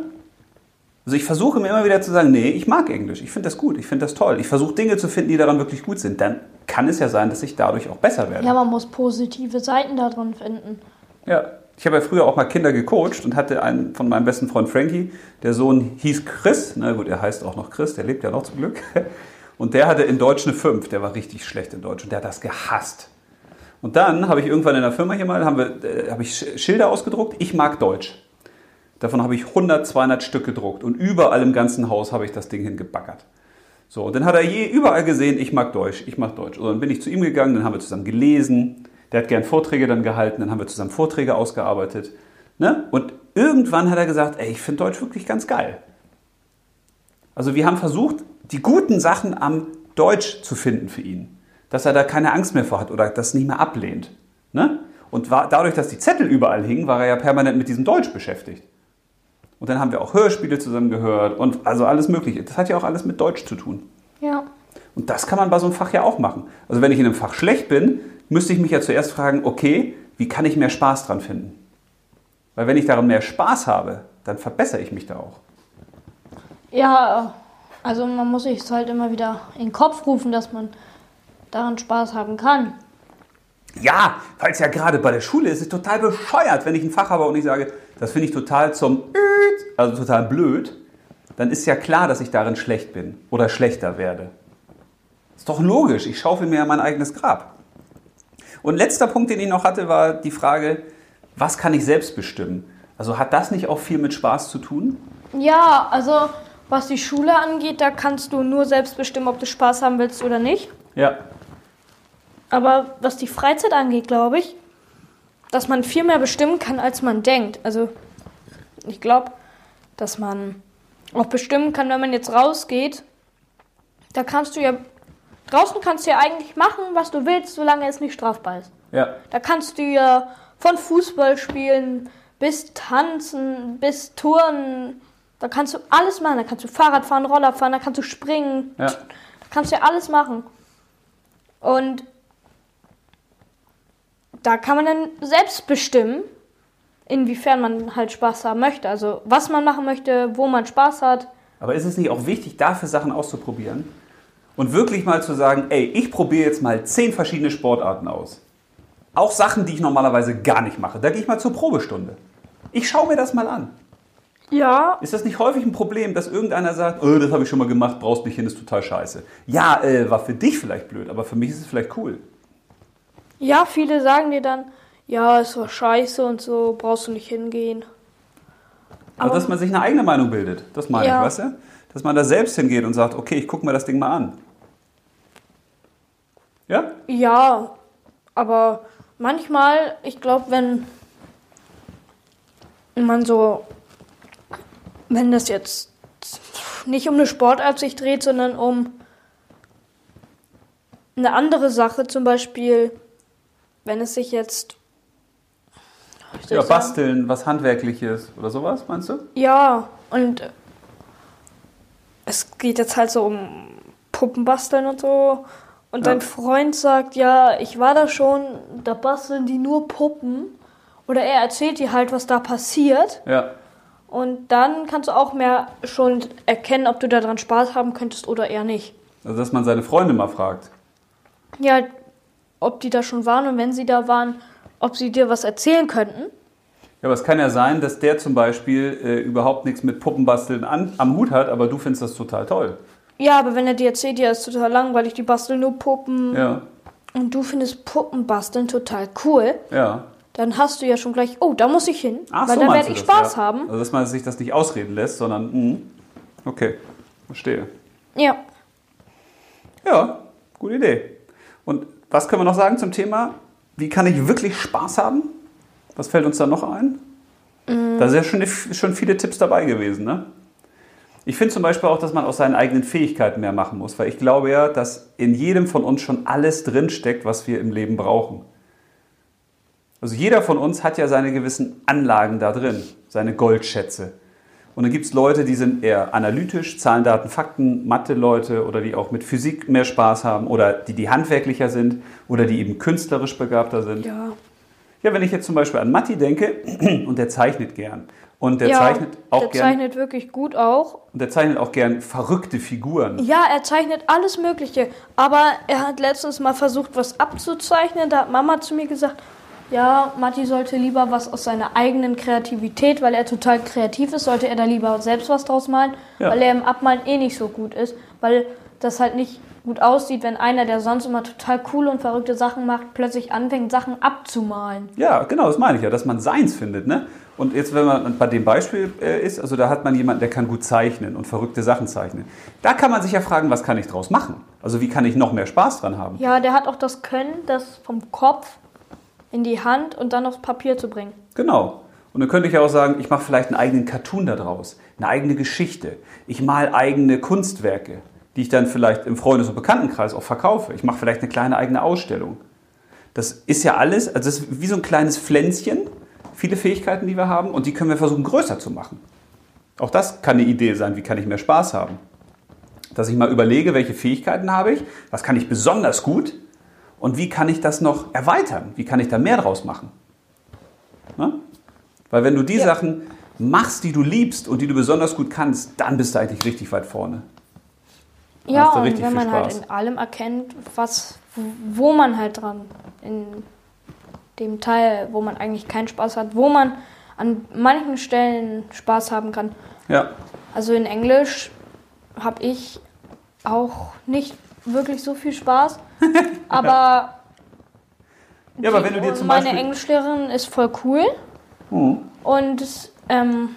Also ich versuche mir immer wieder zu sagen, nee, ich mag Englisch, ich finde das gut, ich finde das toll. Ich versuche Dinge zu finden, die daran wirklich gut sind. Dann kann es ja sein, dass ich dadurch auch besser werde. Ja, man muss positive Seiten daran finden. Ja, ich habe ja früher auch mal Kinder gecoacht und hatte einen von meinem besten Freund Frankie, der Sohn hieß Chris, na gut, er heißt auch noch Chris, der lebt ja noch zum Glück. Und der hatte in Deutsch eine 5, der war richtig schlecht in Deutsch und der hat das gehasst. Und dann habe ich irgendwann in der Firma hier mal, haben wir, äh, habe ich Sch- Schilder ausgedruckt, ich mag Deutsch. Davon habe ich 100, 200 Stück gedruckt und überall im ganzen Haus habe ich das Ding hingebaggert. So, und dann hat er je überall gesehen, ich mag Deutsch, ich mag Deutsch. Und dann bin ich zu ihm gegangen, dann haben wir zusammen gelesen. Der hat gern Vorträge dann gehalten, dann haben wir zusammen Vorträge ausgearbeitet. Ne? Und irgendwann hat er gesagt, ey, ich finde Deutsch wirklich ganz geil. Also wir haben versucht, die guten Sachen am Deutsch zu finden für ihn. Dass er da keine Angst mehr vor hat oder das nicht mehr ablehnt. Ne? Und war, dadurch, dass die Zettel überall hingen, war er ja permanent mit diesem Deutsch beschäftigt. Und dann haben wir auch Hörspiele zusammen gehört und also alles Mögliche. Das hat ja auch alles mit Deutsch zu tun. Ja. Und das kann man bei so einem Fach ja auch machen. Also wenn ich in einem Fach schlecht bin, müsste ich mich ja zuerst fragen, okay, wie kann ich mehr Spaß dran finden? Weil wenn ich daran mehr Spaß habe, dann verbessere ich mich da auch. Ja, also man muss sich es halt immer wieder in den Kopf rufen, dass man daran Spaß haben kann. Ja, weil es ja gerade bei der Schule ist, ist total bescheuert, wenn ich ein Fach habe und ich sage, das finde ich total zum, also total blöd, dann ist ja klar, dass ich darin schlecht bin oder schlechter werde. Ist doch logisch, ich schaufel mir ja mein eigenes Grab. Und letzter Punkt, den ich noch hatte, war die Frage, was kann ich selbst bestimmen? Also hat das nicht auch viel mit Spaß zu tun? Ja, also was die Schule angeht, da kannst du nur selbst bestimmen, ob du Spaß haben willst oder nicht. Ja. Aber was die Freizeit angeht, glaube ich, dass man viel mehr bestimmen kann, als man denkt. Also ich glaube, dass man auch bestimmen kann, wenn man jetzt rausgeht, da kannst du ja, draußen kannst du ja eigentlich machen, was du willst, solange es nicht strafbar ist. Ja. Da kannst du ja von Fußball spielen bis tanzen, bis Touren. Da kannst du alles machen. Da kannst du Fahrrad fahren, Roller fahren, da kannst du springen. Ja. Da kannst du ja alles machen. Und da kann man dann selbst bestimmen, inwiefern man halt Spaß haben möchte. Also was man machen möchte, wo man Spaß hat. Aber ist es nicht auch wichtig, dafür Sachen auszuprobieren? Und wirklich mal zu sagen, ey, ich probiere jetzt mal zehn verschiedene Sportarten aus. Auch Sachen, die ich normalerweise gar nicht mache. Da gehe ich mal zur Probestunde. Ich schaue mir das mal an. Ja. Ist das nicht häufig ein Problem, dass irgendeiner sagt, oh, das habe ich schon mal gemacht, brauchst nicht hin, ist total scheiße. Ja, äh, war für dich vielleicht blöd, aber für mich ist es vielleicht cool. Ja, viele sagen dir dann, ja, es war scheiße und so, brauchst du nicht hingehen. Also, dass man sich eine eigene Meinung bildet, das meine Ja. ich, weißt du? Dass man da selbst hingeht und sagt, okay, ich gucke mir das Ding mal an. Ja? Ja, aber manchmal, ich glaube, wenn man so, wenn das jetzt nicht um eine Sportart sich dreht, sondern um eine andere Sache, zum Beispiel, wenn es sich jetzt. Ja, basteln, was Handwerkliches oder sowas, meinst du? Ja, und es geht jetzt halt so um Puppenbasteln und so. Und Ja. dein Freund sagt, ja, ich war da schon, da basteln die nur Puppen. Oder er erzählt dir halt, was da passiert. Ja. Und dann kannst du auch mehr schon erkennen, ob du daran Spaß haben könntest oder eher nicht. Also, dass man seine Freunde mal fragt. Ja, ob die da schon waren und wenn sie da waren, ob sie dir was erzählen könnten. Ja, aber es kann ja sein, dass der zum Beispiel äh, überhaupt nichts mit Puppenbasteln an, am Hut hat, aber du findest das total toll. Ja, aber wenn er dir erzählt, ja, ist total langweilig, die basteln nur Puppen. Ja, und du findest Puppenbasteln total cool, ja. dann hast du ja schon gleich, oh, da muss ich hin, Ach, weil so da meinst werde ich das, Spaß ja. haben. Also, dass man sich das nicht ausreden lässt, sondern, mh, okay, verstehe. Ja. Ja, gute Idee. Und was können wir noch sagen zum Thema, wie kann ich wirklich Spaß haben? Was fällt uns da noch ein? Da sind ja schon, schon viele Tipps dabei gewesen, ne? Ich finde zum Beispiel auch, dass man aus seinen eigenen Fähigkeiten mehr machen muss, weil ich glaube ja, dass in jedem von uns schon alles drinsteckt, was wir im Leben brauchen. Also jeder von uns hat ja seine gewissen Anlagen da drin, seine Goldschätze. Und dann gibt es Leute, die sind eher analytisch, Zahlen, Daten, Fakten, Mathe-Leute oder die auch mit Physik mehr Spaß haben oder die, die handwerklicher sind oder die eben künstlerisch begabter sind. Ja. Ja, wenn ich jetzt zum Beispiel an Matti denke und der zeichnet gern. Und der ja, zeichnet auch der gern. zeichnet wirklich gut auch. Und der zeichnet auch gern verrückte Figuren. Ja, er zeichnet alles Mögliche. Aber er hat letztens mal versucht, was abzuzeichnen. Da hat Mama zu mir gesagt, ja, Matti sollte lieber was aus seiner eigenen Kreativität, weil er total kreativ ist, sollte er da lieber selbst was draus malen, Ja. weil er im Abmalen eh nicht so gut ist, weil das halt nicht gut aussieht, wenn einer, der sonst immer total coole und verrückte Sachen macht, plötzlich anfängt, Sachen abzumalen. Ja, genau, das meine ich ja, dass man seins findet. Ne? Und jetzt, wenn man bei dem Beispiel äh, ist, also da hat man jemanden, der kann gut zeichnen und verrückte Sachen zeichnen. Da kann man sich ja fragen, was kann ich draus machen? Also wie kann ich noch mehr Spaß dran haben? Ja, der hat auch das Können, das vom Kopf in die Hand und dann aufs Papier zu bringen. Genau. Und dann könnte ich auch sagen, ich mache vielleicht einen eigenen Cartoon daraus, eine eigene Geschichte. Ich mal eigene Kunstwerke, die ich dann vielleicht im Freundes- und Bekanntenkreis auch verkaufe. Ich mache vielleicht eine kleine eigene Ausstellung. Das ist ja alles, also das ist wie so ein kleines Pflänzchen, viele Fähigkeiten, die wir haben, und die können wir versuchen größer zu machen. Auch das kann eine Idee sein, wie kann ich mehr Spaß haben. Dass ich mal überlege, welche Fähigkeiten habe ich, was kann ich besonders gut und wie kann ich das noch erweitern, wie kann ich da mehr draus machen. Ne? Weil wenn du die Ja. Sachen machst, die du liebst und die du besonders gut kannst, dann bist du eigentlich richtig weit vorne. Dann Ja, und wenn man halt in allem erkennt, was, wo man halt dran, in dem Teil, wo man eigentlich keinen Spaß hat, wo man an manchen Stellen Spaß haben kann. Ja, Also in Englisch habe ich auch nicht wirklich so viel Spaß, aber ja aber wenn du dir zum meine Beispiel... Englischlehrerin ist voll cool Hm. und ähm,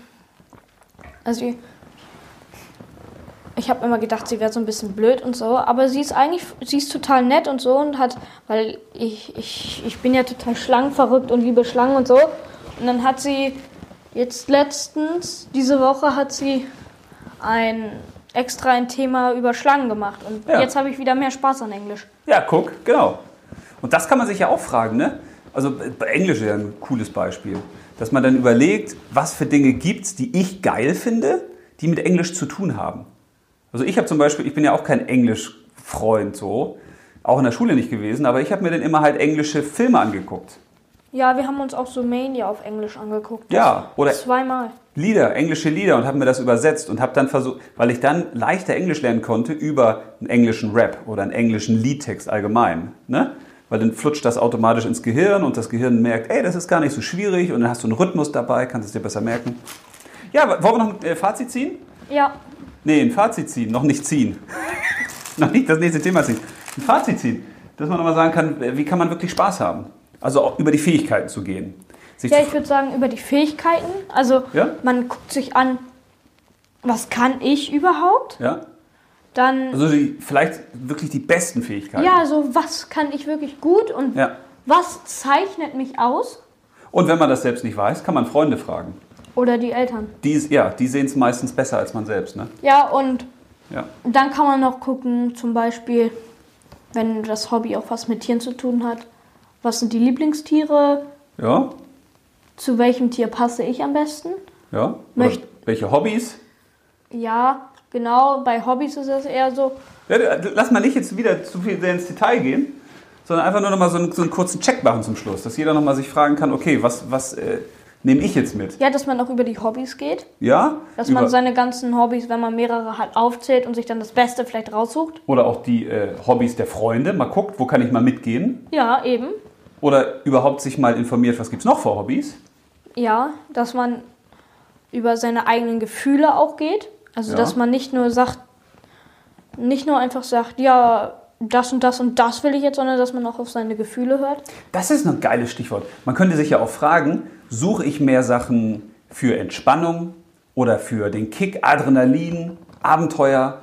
also ich, ich habe immer gedacht, sie wäre so ein bisschen blöd und so, aber sie ist eigentlich, sie ist total nett und so und hat, weil ich, ich, ich bin ja total schlangenverrückt und liebe Schlangen und so. Und dann hat sie jetzt letztens, diese Woche hat sie ein extra ein Thema über Schlangen gemacht und Ja. jetzt habe ich wieder mehr Spaß an Englisch. Ja, guck, genau. Und das kann man sich ja auch fragen, ne? Also bei Englisch ist ja ein cooles Beispiel. Dass man dann überlegt, was für Dinge gibt es, die ich geil finde, die mit Englisch zu tun haben. Also ich habe zum Beispiel, ich bin ja auch kein Englischfreund so, auch in der Schule nicht gewesen, aber ich habe mir dann immer halt englische Filme angeguckt. Ja, wir haben uns auch so Mania auf Englisch angeguckt. Ja, oder Zweimal. Lieder, englische Lieder und habe mir das übersetzt und habe dann versucht, weil ich dann leichter Englisch lernen konnte über einen englischen Rap oder einen englischen Liedtext allgemein, ne? Weil dann flutscht das automatisch ins Gehirn und das Gehirn merkt, ey, das ist gar nicht so schwierig und dann hast du einen Rhythmus dabei, kannst es dir besser merken. Ja, wollen wir noch ein äh, Fazit ziehen? Ja, Nee, ein Fazit ziehen, noch nicht ziehen. noch nicht das nächste Thema ziehen. Ein Fazit ziehen, dass man nochmal sagen kann, wie kann man wirklich Spaß haben? Also auch über die Fähigkeiten zu gehen. Sich Ja, ich würde sagen, über die Fähigkeiten. Also, Ja? man guckt sich an, was kann ich überhaupt? ja? Dann, Also die, vielleicht wirklich die besten Fähigkeiten. ja, so was kann ich wirklich gut und Ja. was zeichnet mich aus? Und wenn man das selbst nicht weiß, kann man Freunde fragen. Oder die Eltern. Die, ja, die sehen es meistens besser als man selbst. Ne? Ja, und Ja. dann kann man noch gucken, zum Beispiel, wenn das Hobby auch was mit Tieren zu tun hat. Was sind die Lieblingstiere? Ja, Zu welchem Tier passe ich am besten? ja. Möcht- welche Hobbys? Ja, genau, bei Hobbys ist es eher so, Ja, lass mal nicht jetzt wieder zu viel ins Detail gehen, sondern einfach nur noch mal so einen, so einen kurzen Check machen zum Schluss, dass jeder noch mal sich fragen kann, okay, was, was äh, nehme ich jetzt mit? ja, dass man auch über die Hobbys geht. Ja? Dass man seine ganzen Hobbys, wenn man mehrere hat, aufzählt und sich dann das Beste vielleicht raussucht. oder auch die äh, Hobbys der Freunde, mal guckt, wo kann ich mal mitgehen? Ja, eben. Oder überhaupt sich mal informiert, was gibt es noch für Hobbys? Ja, dass man über seine eigenen Gefühle auch geht. Also, Ja. dass man nicht nur sagt, nicht nur einfach sagt, ja, das und das und das will ich jetzt, sondern dass man auch auf seine Gefühle hört. Das ist ein geiles Stichwort. Man könnte sich ja auch fragen, suche ich mehr Sachen für Entspannung oder für den Kick, Adrenalin, Abenteuer?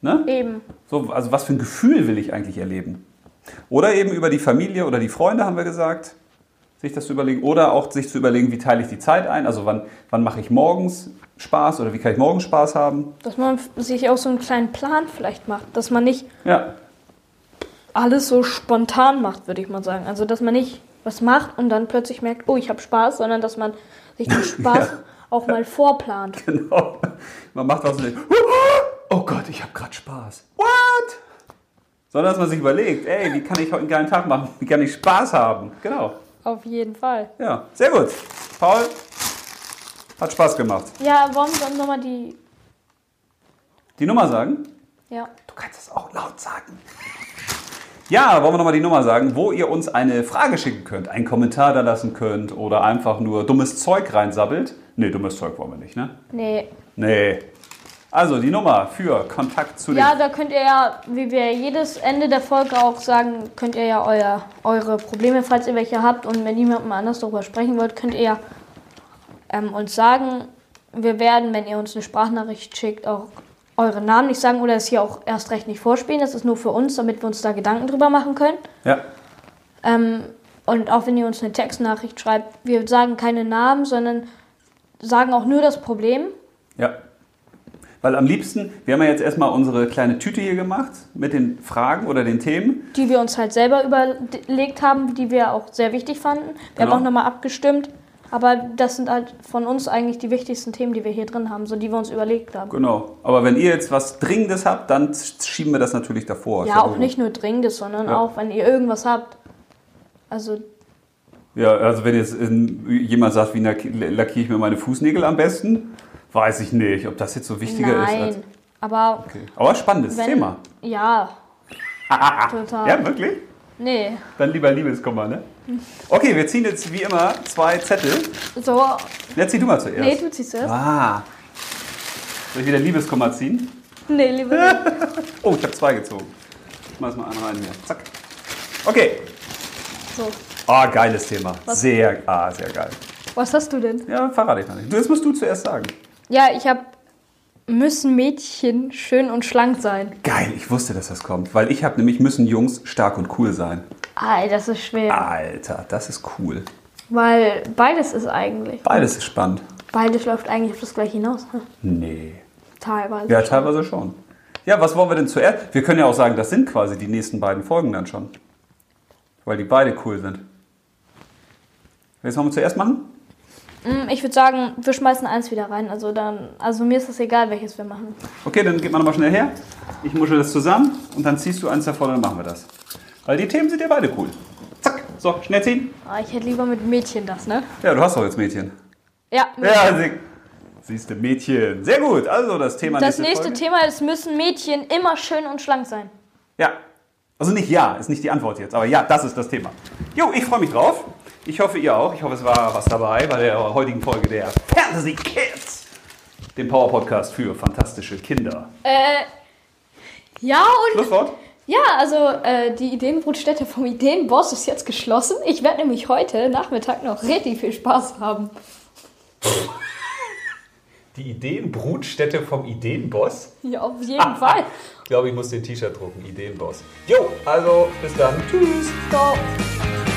Ne? Eben. So, also was für ein Gefühl will ich eigentlich erleben? Oder eben über die Familie oder die Freunde haben wir gesagt, sich das zu überlegen. Oder auch sich zu überlegen, wie teile ich die Zeit ein. Also wann, wann mache ich morgens Spaß oder wie kann ich morgens Spaß haben. Dass man sich auch so einen kleinen Plan vielleicht macht. Dass man nicht Ja, alles so spontan macht, würde ich mal sagen. Also, dass man nicht was macht und dann plötzlich merkt, oh, ich habe Spaß, sondern dass man sich den Spaß Ja. auch mal vorplant. genau. Man macht was und denkt, oh Gott, ich habe gerade Spaß. What? Sondern dass man sich überlegt, ey, wie kann ich heute einen geilen Tag machen? Wie kann ich Spaß haben? Genau. Auf jeden Fall. Ja, sehr gut. Paul, hat Spaß gemacht. Ja, wollen wir nochmal die. Die Nummer sagen? Ja. Du kannst es auch laut sagen. Ja, wollen wir nochmal die Nummer sagen, wo ihr uns eine Frage schicken könnt, einen Kommentar da lassen könnt oder einfach nur dummes Zeug reinsabbelt. Nee, dummes Zeug wollen wir nicht, ne? Nee. Nee. Also die Nummer für Kontakt zu Ja, da könnt ihr ja, wie wir jedes Ende der Folge auch sagen, könnt ihr ja euer, eure Probleme, falls ihr welche habt und mit niemandem anders darüber sprechen wollt, könnt ihr ja ähm, uns sagen. Wir werden, wenn ihr uns eine Sprachnachricht schickt, auch eure Namen nicht sagen oder es hier auch erst recht nicht vorspielen. Das ist nur für uns, damit wir uns da Gedanken drüber machen können. Ja, Ähm, und auch wenn ihr uns eine Textnachricht schreibt, wir sagen keine Namen, sondern sagen auch nur das Problem. ja. Weil am liebsten, wir haben ja jetzt erstmal unsere kleine Tüte hier gemacht mit den Fragen oder den Themen. die wir uns halt selber überlegt haben, die wir auch sehr wichtig fanden. Wir Genau. haben auch nochmal abgestimmt, aber das sind halt von uns eigentlich die wichtigsten Themen, die wir hier drin haben, so die wir uns überlegt haben. Genau. Aber wenn ihr jetzt was Dringendes habt, dann schieben wir das natürlich davor. Ja, auch nicht nur Dringendes, sondern Ja. auch, wenn ihr irgendwas habt. Also, Ja, also wenn jetzt jemand sagt, wie lack- lackiere ich mir meine Fußnägel am besten, weiß ich nicht, ob das jetzt so wichtiger ist. nein. Aber okay. Aber spannendes wenn. Thema. Ja. total. Ja, wirklich? Nee. Dann lieber Liebeskummer, ne? Okay, wir ziehen jetzt wie immer zwei Zettel. So. Jetzt zieh du mal zuerst. Nee, du ziehst erst. Ah. Soll ich wieder Liebeskummer ziehen? Nee, lieber nicht. Oh, ich habe zwei gezogen. Ich mach mal einen rein hier. Zack. Okay. So. Ah, geiles Thema. Sehr, ah, sehr geil. Was hast du denn? Ja, verrate ich noch nicht. Das musst du zuerst sagen. Ja, ich habe. Müssen Mädchen schön und schlank sein? Geil, ich wusste, dass das kommt. Weil ich habe nämlich, müssen Jungs stark und cool sein. Ei, das ist schwer. Alter, das ist cool. Weil beides ist eigentlich. Beides ist spannend. Beides läuft eigentlich auf das gleiche hinaus. Ne? Nee. Teilweise. Ja, teilweise schon. Ja, was wollen wir denn zuerst? Wir können ja auch sagen, das sind quasi die nächsten beiden Folgen dann schon. Weil die beide cool sind. Welches wollen wir zuerst machen? Mm, Ich würde sagen, wir schmeißen eins wieder rein. Also dann, also mir ist es egal, welches wir machen. Okay, dann geht man nochmal schnell her. Ich muschel das zusammen und dann ziehst du eins davon und dann machen wir das. Weil die Themen sind ja beide cool. Zack, so, schnell ziehen. Ah, ich hätte lieber mit Mädchen das, ne? Ja, du hast doch jetzt Mädchen. Ja. Ja, sie, siehst du, Mädchen. Sehr gut. Also das Thema das nächste Folge. Thema ist, müssen Mädchen immer schön und schlank sein. Ja. Also nicht ja, ist nicht die Antwort jetzt, aber ja, das ist das Thema. Jo, ich freue mich drauf. Ich hoffe, ihr auch. Ich hoffe, es war was dabei bei der heutigen Folge der Fantasy Kids, dem Power Podcast für fantastische Kinder. Äh, ja und Schlusswort? ja, also äh, die Ideenbrutstätte vom Ideenboss ist jetzt geschlossen. Ich werde nämlich heute Nachmittag noch richtig viel Spaß haben. Die Ideenbrutstätte vom Ideenboss? Ja, auf jeden Fall. Ich glaube, ich muss den T-Shirt drucken. Ideenboss. Jo, also bis dann. Tschüss. So.